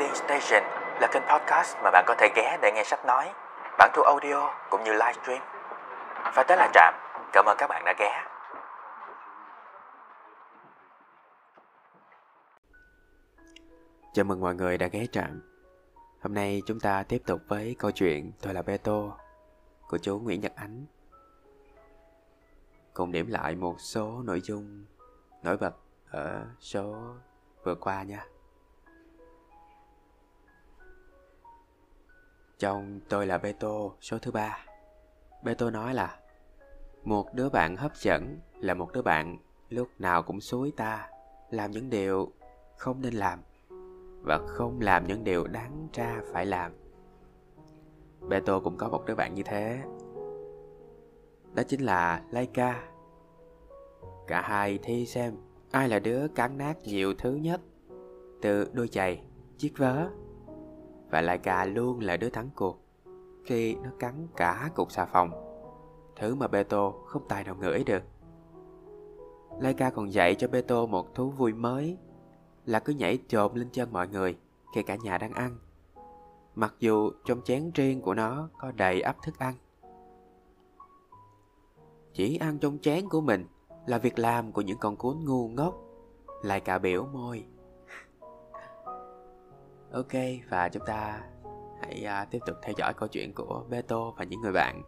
Reading Station là kênh podcast mà bạn có thể ghé để nghe sách nói, bản thu audio cũng như livestream. Và tới là Trạm, cảm ơn các bạn đã ghé. Chào mừng mọi người đã ghé Trạm. Hôm nay chúng ta tiếp tục với câu chuyện Tôi là Beto của chú Nguyễn Nhật Ánh. Cùng điểm lại một số nội dung nổi bật ở số vừa qua nha. Chồng Tôi là Beto số thứ ba Beto nói là Một đứa bạn hấp dẫn là một đứa bạn lúc nào cũng suối ta làm những điều không nên làm và không làm những điều đáng ra phải làm. Beto cũng có một đứa bạn như thế. Đó chính là Laika. Cả hai thi xem ai là đứa cắn nát nhiều thứ nhất từ đôi giày, chiếc vớ và Laika luôn là đứa thắng cuộc khi nó cắn cả cục xà phòng, thứ mà Beto không tài nào ngửi được. Laika còn dạy cho Beto một thú vui mới là cứ nhảy trộm lên chân mọi người khi cả nhà đang ăn. Mặc dù trong chén riêng của nó có đầy ắp thức ăn. Chỉ ăn trong chén của mình là việc làm của những con cuốn ngu ngốc. Lại cả biểu môi ok, và chúng ta hãy uh, tiếp tục theo dõi câu chuyện của Beto và những người bạn.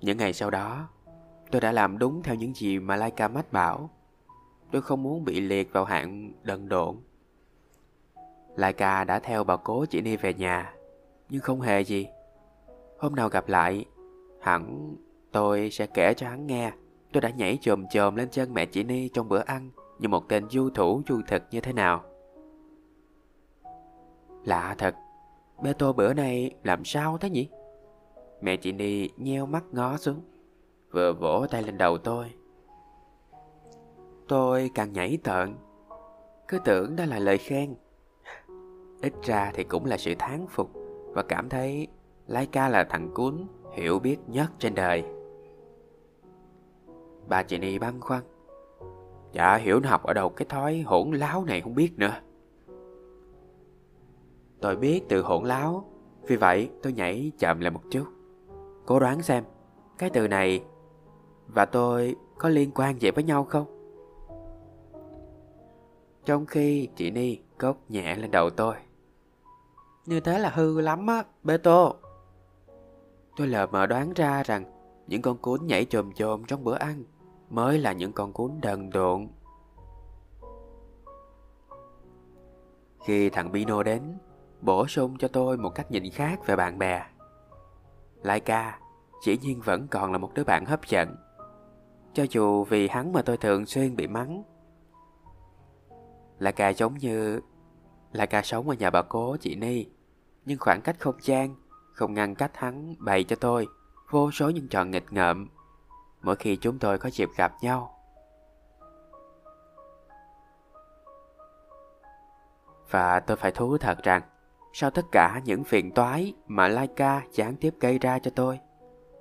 Những ngày sau đó, tôi đã làm đúng theo những gì mà Laika mách bảo. Tôi không muốn bị liệt vào hạng đần độn. Laika đã theo bà cố chị Ni về nhà, nhưng không hề gì. Hôm nào gặp lại, hẳn tôi sẽ kể cho hắn nghe tôi đã nhảy chồm chồm lên chân mẹ chị Ni trong bữa ăn như một tên du thủ du thực như thế nào. Lạ thật, bê tô bữa nay làm sao thế nhỉ? Mẹ chị Ni nheo mắt ngó xuống, vừa vỗ tay lên đầu tôi. Tôi càng nhảy tợn, cứ tưởng đó là lời khen. Ít ra thì cũng là sự thán phục và cảm thấy Laika là thằng cuốn hiểu biết nhất trên đời. Bà chị Ni băn khoăn. Dạ hiểu nó học ở đâu cái thói hỗn láo này không biết nữa. Tôi biết từ hỗn láo, vì vậy tôi nhảy chậm lại một chút. Cố đoán xem, cái từ này và tôi có liên quan gì với nhau không? Trong khi chị Ni cốc nhẹ lên đầu tôi. Như thế là hư lắm á, bê tô. Tôi lờ mờ đoán ra rằng những con cún nhảy chồm chồm trong bữa ăn mới là những con cún đần độn. Khi thằng Bino đến, bổ sung cho tôi một cách nhìn khác về bạn bè. Laika chỉ nhiên vẫn còn là một đứa bạn hấp dẫn. Cho dù vì hắn mà tôi thường xuyên bị mắng. Laika giống như Laika sống ở nhà bà cố chị Ni, nhưng khoảng cách không gian không ngăn cách hắn bày cho tôi vô số những trò nghịch ngợm mỗi khi chúng tôi có dịp gặp nhau. Và tôi phải thú thật rằng, sau tất cả những phiền toái mà Laika gián tiếp gây ra cho tôi,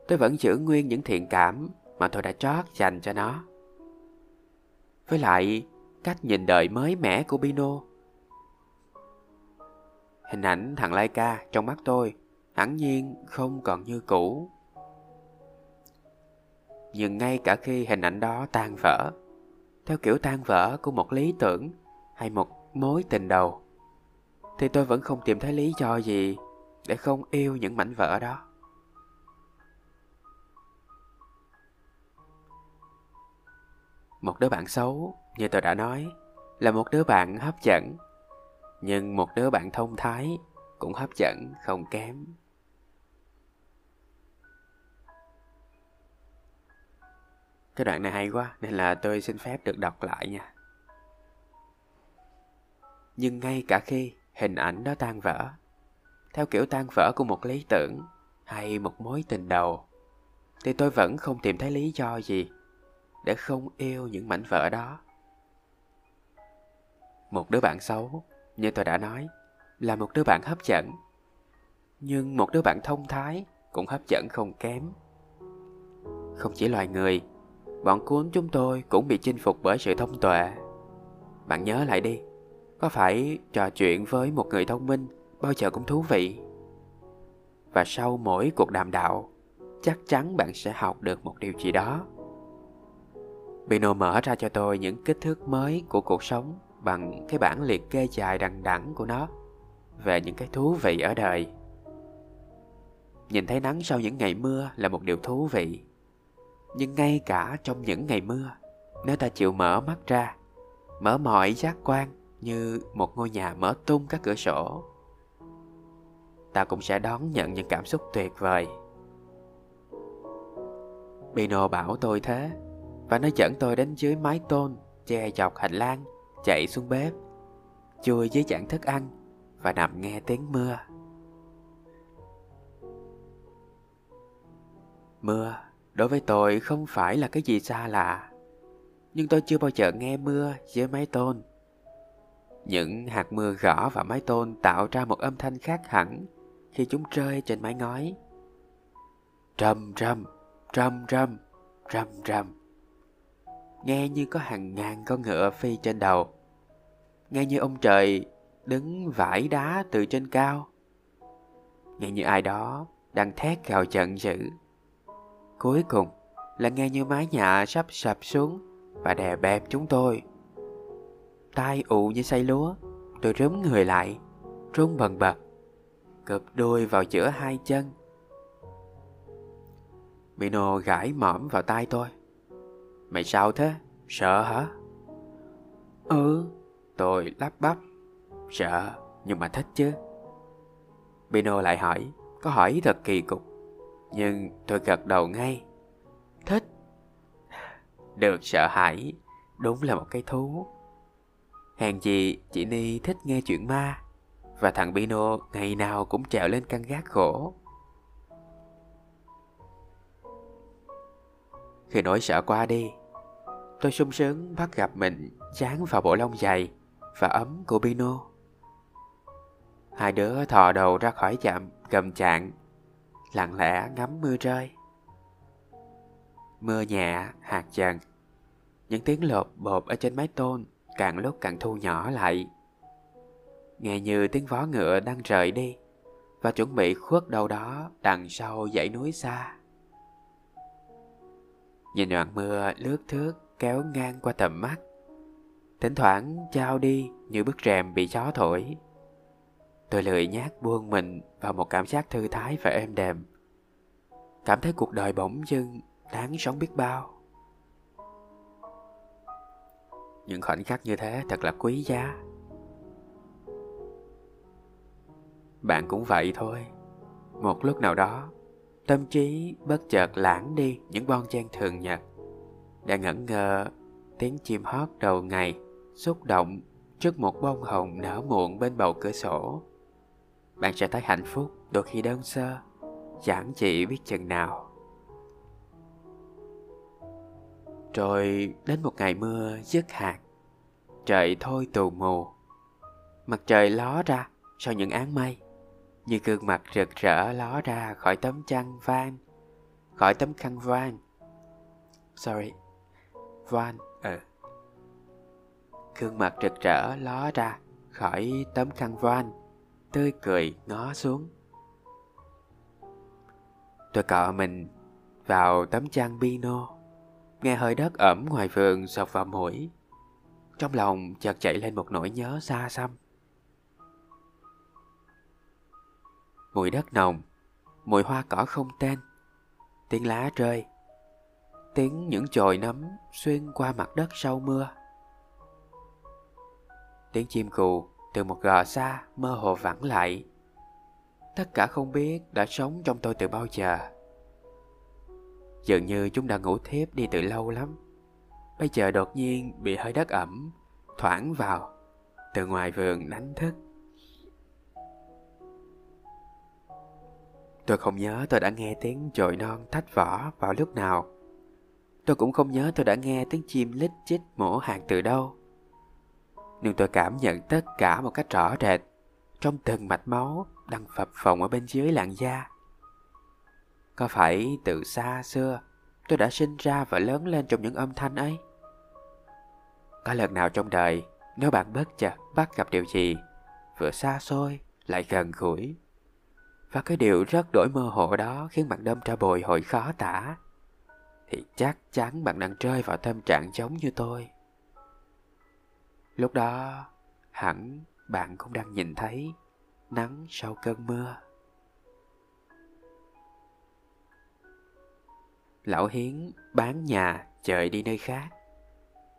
tôi vẫn giữ nguyên những thiện cảm mà tôi đã trót dành cho nó. Với lại, cách nhìn đời mới mẻ của Bino. Hình ảnh thằng Laika trong mắt tôi hẳn nhiên không còn như cũ. Nhưng ngay cả khi hình ảnh đó tan vỡ, theo kiểu tan vỡ của một lý tưởng hay một mối tình đầu, thì tôi vẫn không tìm thấy lý do gì để không yêu những mảnh vỡ đó. Một đứa bạn xấu, như tôi đã nói, là một đứa bạn hấp dẫn, nhưng một đứa bạn thông thái cũng hấp dẫn không kém. Cái đoạn này hay quá nên là tôi xin phép được đọc lại nha. Nhưng ngay cả khi hình ảnh đó tan vỡ, theo kiểu tan vỡ của một lý tưởng hay một mối tình đầu, thì tôi vẫn không tìm thấy lý do gì để không yêu những mảnh vỡ đó. Một đứa bạn xấu, như tôi đã nói, là một đứa bạn hấp dẫn. Nhưng một đứa bạn thông thái cũng hấp dẫn không kém. Không chỉ loài người bọn cuốn chúng tôi cũng bị chinh phục bởi sự thông tuệ. Bạn nhớ lại đi, có phải trò chuyện với một người thông minh bao giờ cũng thú vị và sau mỗi cuộc đàm đạo chắc chắn bạn sẽ học được một điều gì đó Pino mở ra cho tôi những kích thước mới của cuộc sống bằng cái bản liệt kê dài đằng đẵng của nó về những cái thú vị ở đời. Nhìn thấy nắng sau những ngày mưa là một điều thú vị. Nhưng ngay cả trong những ngày mưa, nếu ta chịu mở mắt ra, mở mọi giác quan như một ngôi nhà mở tung các cửa sổ, ta cũng sẽ đón nhận những cảm xúc tuyệt vời. Pino bảo tôi thế, và nó dẫn tôi đến dưới mái tôn, che dọc hành lang, chạy xuống bếp, chui dưới chản thức ăn và nằm nghe tiếng mưa. Mưa đối với tôi không phải là cái gì xa lạ, nhưng tôi chưa bao giờ nghe mưa dưới mái tôn. Những hạt mưa gõ vào mái tôn tạo ra một âm thanh khác hẳn khi chúng rơi trên mái ngói. Rầm rầm, rầm rầm, rầm rầm. Nghe như có hàng ngàn con ngựa phi trên đầu. Nghe như ông trời đứng vải đá từ trên cao. Nghe như ai đó đang thét gào giận dữ. Cuối cùng là nghe như mái nhà sắp sập xuống và đè bẹp chúng tôi. Tai ụ như say lúa, tôi rúm người lại, run bần bật, cụp đuôi vào giữa hai chân. Mino gãi mõm vào tai tôi. Mày sao thế? Sợ hả? Ừ, tôi lắp bắp. Sợ, nhưng mà thích chứ. Bino lại hỏi, có hỏi thật kỳ cục. Nhưng tôi gật đầu ngay. Thích. Được sợ hãi, đúng là một cái thú. Hèn gì chị Ni thích nghe chuyện ma Và thằng Bino ngày nào cũng trèo lên căn gác gỗ Khi nỗi sợ qua đi Tôi sung sướng bắt gặp mình dán vào bộ lông dày và ấm của Bino. Hai đứa thò đầu ra khỏi chạm gầm chạng, lặng lẽ ngắm mưa rơi. Mưa nhẹ, hạt dần. Những tiếng lột bột ở trên mái tôn càng lúc càng thu nhỏ lại. Nghe như tiếng vó ngựa đang rời đi và chuẩn bị khuất đâu đó đằng sau dãy núi xa. Nhìn đoạn mưa lướt thước kéo ngang qua tầm mắt. Thỉnh thoảng trao đi như bức rèm bị gió thổi. Tôi lười nhát buông mình vào một cảm giác thư thái và êm đềm. Cảm thấy cuộc đời bỗng dưng đáng sống biết bao. Những khoảnh khắc như thế thật là quý giá. Bạn cũng vậy thôi. Một lúc nào đó, tâm trí bất chợt lãng đi những bon chen thường nhật đã ngẩn ngơ tiếng chim hót đầu ngày xúc động trước một bông hồng nở muộn bên bầu cửa sổ bạn sẽ thấy hạnh phúc đôi khi đơn sơ chẳng chỉ biết chừng nào. Rồi đến một ngày mưa dứt hạt, trời thôi tù mù. Mặt trời ló ra sau những áng mây, như gương mặt rực rỡ ló ra khỏi tấm chăn van, khỏi tấm khăn van. Sorry, van ờ. Gương mặt rực rỡ ló ra khỏi tấm khăn van tươi cười ngó xuống. Tôi cọ mình vào tấm chăn pino, nghe hơi đất ẩm ngoài vườn sọc vào mũi. Trong lòng chợt chạy lên một nỗi nhớ xa xăm. Mùi đất nồng, mùi hoa cỏ không tên, tiếng lá rơi, tiếng những chồi nấm xuyên qua mặt đất sau mưa. Tiếng chim cù từ một gò xa mơ hồ vẳng lại. Tất cả không biết đã sống trong tôi từ bao giờ. Dường như chúng đã ngủ thiếp đi từ lâu lắm. Bây giờ đột nhiên bị hơi đất ẩm, thoảng vào, từ ngoài vườn đánh thức. Tôi không nhớ tôi đã nghe tiếng chồi non thách vỏ vào lúc nào. Tôi cũng không nhớ tôi đã nghe tiếng chim lít chít mổ hạt từ đâu. Nhưng tôi cảm nhận tất cả một cách rõ rệt trong từng mạch máu đang phập phồng ở bên dưới làn da. Có phải từ xa xưa tôi đã sinh ra và lớn lên trong những âm thanh ấy? Có lần nào trong đời, nếu bạn bất chợt bắt gặp điều gì, vừa xa xôi lại gần gũi, và cái điều rất đổi mơ hồ đó khiến bạn đâm ra bồi hồi khó tả, thì chắc chắn bạn đang rơi vào tâm trạng giống như tôi lúc đó, hẳn bạn cũng đang nhìn thấy nắng sau cơn mưa. Lão hiến bán nhà chạy đi nơi khác.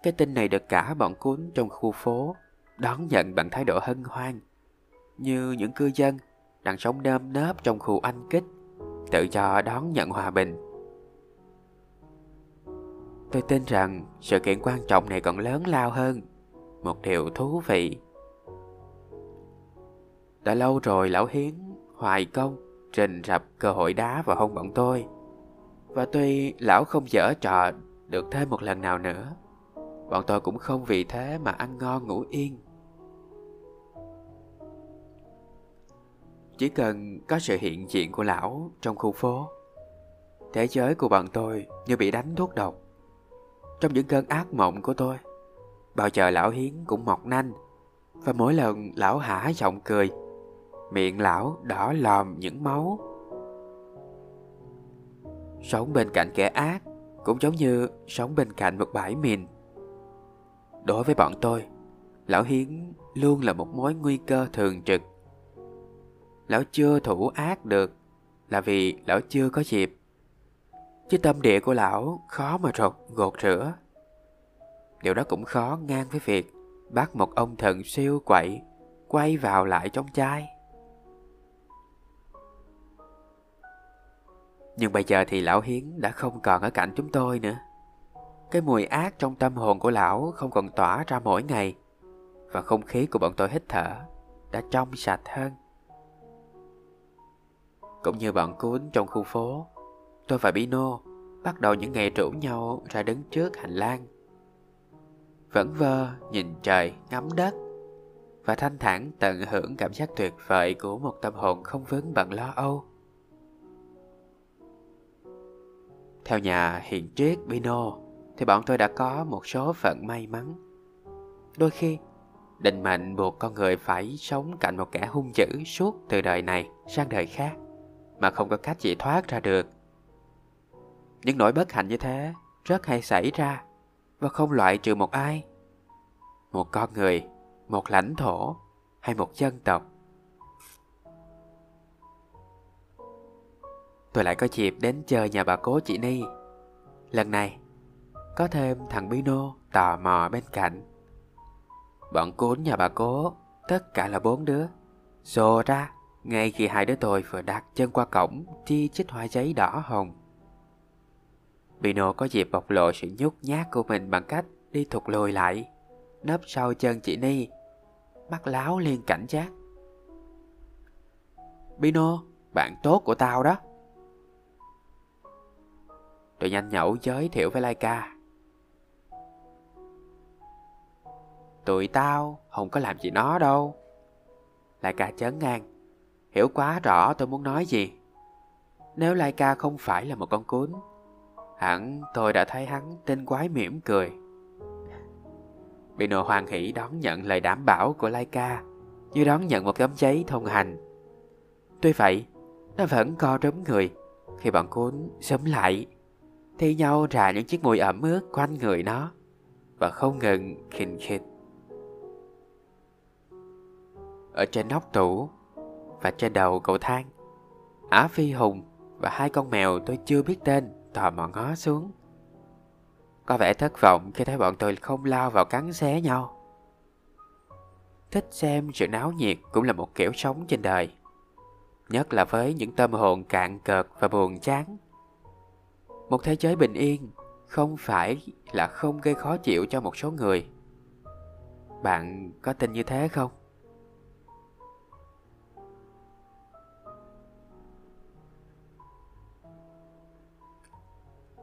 Cái tin này được cả bọn cuốn trong khu phố đón nhận bằng thái độ hân hoan, như những cư dân đang sống nơm nớp trong khu anh kích, tự do đón nhận hòa bình. Tôi tin rằng sự kiện quan trọng này còn lớn lao hơn một điều thú vị. Đã lâu rồi lão hiến, hoài công, trình rập cơ hội đá vào hông bọn tôi. Và tuy lão không dở trò được thêm một lần nào nữa, bọn tôi cũng không vì thế mà ăn ngon ngủ yên. Chỉ cần có sự hiện diện của lão trong khu phố, thế giới của bọn tôi như bị đánh thuốc độc. Trong những cơn ác mộng của tôi bao giờ lão hiến cũng mọc nanh, và mỗi lần lão hả giọng cười, miệng lão đỏ lòm những máu. Sống bên cạnh kẻ ác cũng giống như sống bên cạnh một bãi mìn. Đối với bọn tôi, lão hiến luôn là một mối nguy cơ thường trực. Lão chưa thủ ác được là vì lão chưa có dịp. Chứ tâm địa của lão khó mà rột, gột rửa điều đó cũng khó ngang với việc bắt một ông thần siêu quậy quay vào lại trong chai. Nhưng bây giờ thì lão hiến đã không còn ở cạnh chúng tôi nữa. Cái mùi ác trong tâm hồn của lão không còn tỏa ra mỗi ngày, và không khí của bọn tôi hít thở đã trong sạch hơn. Cũng như bọn cuốn trong khu phố, tôi và Bino bắt đầu những ngày rủ nhau ra đứng trước hành lang vẫn vơ, nhìn trời, ngắm đất. Và thanh thản tận hưởng cảm giác tuyệt vời của một tâm hồn không vướng bận lo âu. Theo nhà hiền triết Bino, thì bọn tôi đã có một số phận may mắn. Đôi khi, định mệnh buộc con người phải sống cạnh một kẻ hung dữ suốt từ đời này sang đời khác, mà không có cách gì thoát ra được. Những nỗi bất hạnh như thế rất hay xảy ra và không loại trừ một ai. Một con người, một lãnh thổ hay một dân tộc. Tôi lại có dịp đến chơi nhà bà cố chị ni. Lần này, có thêm thằng bino tò mò bên cạnh. Bọn cún nhà bà cố, tất cả là bốn đứa. Xô ra, ngay khi hai đứa tôi vừa đặt chân qua cổng, chi chích hoa giấy đỏ hồng. Bino có dịp bộc lộ sự nhút nhát của mình bằng cách đi thụt lùi lại, nấp sau chân chị Ni, mắt láo liên cảnh giác. Bino, bạn tốt của tao đó. Tôi nhanh nhẩu giới thiệu với Laika. Tụi tao không có làm gì nó đâu. Laika chấn ngang, hiểu quá rõ tôi muốn nói gì. Nếu Laika không phải là một con cún Hẳn tôi đã thấy hắn tên quái mỉm cười. Bino hoàng hỷ đón nhận lời đảm bảo của Laika, Như đón nhận một tấm giấy thông hành. Tuy vậy, Nó vẫn co rúm người. Khi bọn cuốn sớm lại, Thi nhau ra những chiếc mùi ẩm ướt quanh người nó Và không ngừng khinh khít Ở trên nóc tủ Và trên đầu cầu thang, Á Phi Hùng và hai con mèo tôi chưa biết tên tò mò ngó xuống. Có vẻ thất vọng khi thấy bọn tôi không lao vào cắn xé nhau. Thích xem sự náo nhiệt cũng là một kiểu sống trên đời, Nhất là với những tâm hồn cạn cợt và buồn chán. Một thế giới bình yên không phải là không gây khó chịu cho một số người. Bạn có tin như thế không?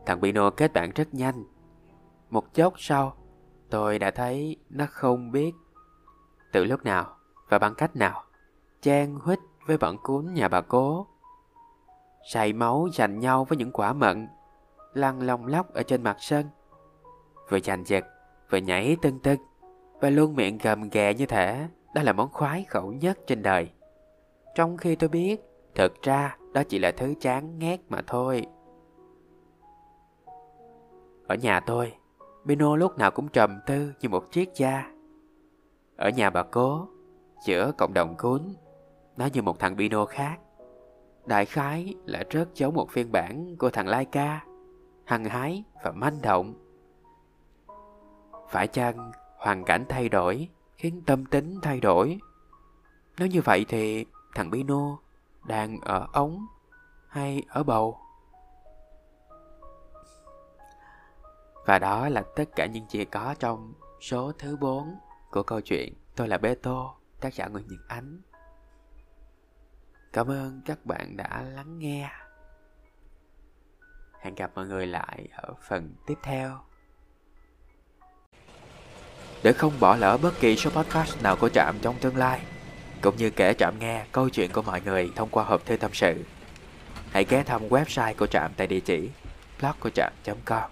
Thằng Pino kết bạn rất nhanh. Một chốc sau, tôi đã thấy nó không biết từ lúc nào và bằng cách nào chen huýt với bọn cuốn nhà bà cố. Say máu giành nhau với những quả mận, lăn lông lóc ở trên mặt sân. Vừa giành giật, vừa nhảy tưng tưng, và luôn miệng gầm ghè như thể đó là món khoái khẩu nhất trên đời. Trong khi tôi biết, thật ra đó chỉ là thứ chán ngát mà thôi. Ở nhà tôi, Bino lúc nào cũng trầm tư như một triết gia. Ở nhà bà cố, giữa cộng đồng cún, nó như một thằng Bino khác. Đại khái là rất giống một phiên bản của thằng Laika, hăng hái và manh động. Phải chăng hoàn cảnh thay đổi khiến tâm tính thay đổi? Nếu như vậy thì thằng Bino đang ở ống hay ở bầu? Và đó là tất cả những gì có trong số thứ 4 của câu chuyện Tôi là Bê Tô, tác giả Nguyễn Nhật Ánh. Cảm ơn các bạn đã lắng nghe. Hẹn gặp mọi người lại ở phần tiếp theo. Để không bỏ lỡ bất kỳ số podcast nào của Trạm trong tương lai, cũng như kể Trạm nghe câu chuyện của mọi người thông qua hộp thư tâm sự, hãy ghé thăm website của Trạm tại địa chỉ blog của trạm.com.